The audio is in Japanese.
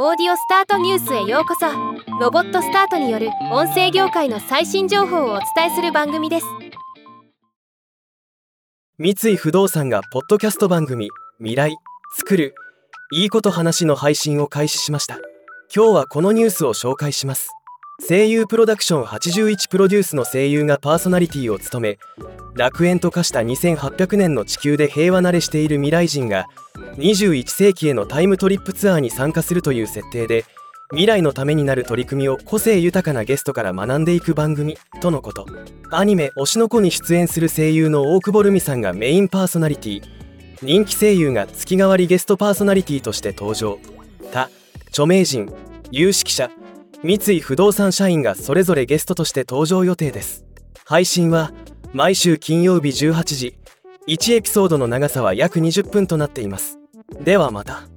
オーディオスタートニュースへようこそ。ロボットスタートによる音声業界の最新情報をお伝えする番組です。三井不動産がポッドキャスト番組未来作るいいこと話の配信を開始しました。今日はこのニュースを紹介します。声優プロダクション81プロデュースの声優がパーソナリティを務め楽園と化した2800年の地球で平和慣れしている未来人が21世紀へのタイムトリップツアーに参加するという設定で未来のためになる取り組みを個性豊かなゲストから学んでいく番組とのこと。アニメ「推しの子」に出演する声優の大久保留美さんがメインパーソナリティ。人気声優が月替わりゲストパーソナリティとして登場。他著名人有識者三井不動産社員がそれぞれゲストとして登場予定です。配信は毎週金曜日18時。1エピソードの長さは約20分となっています。ではまた。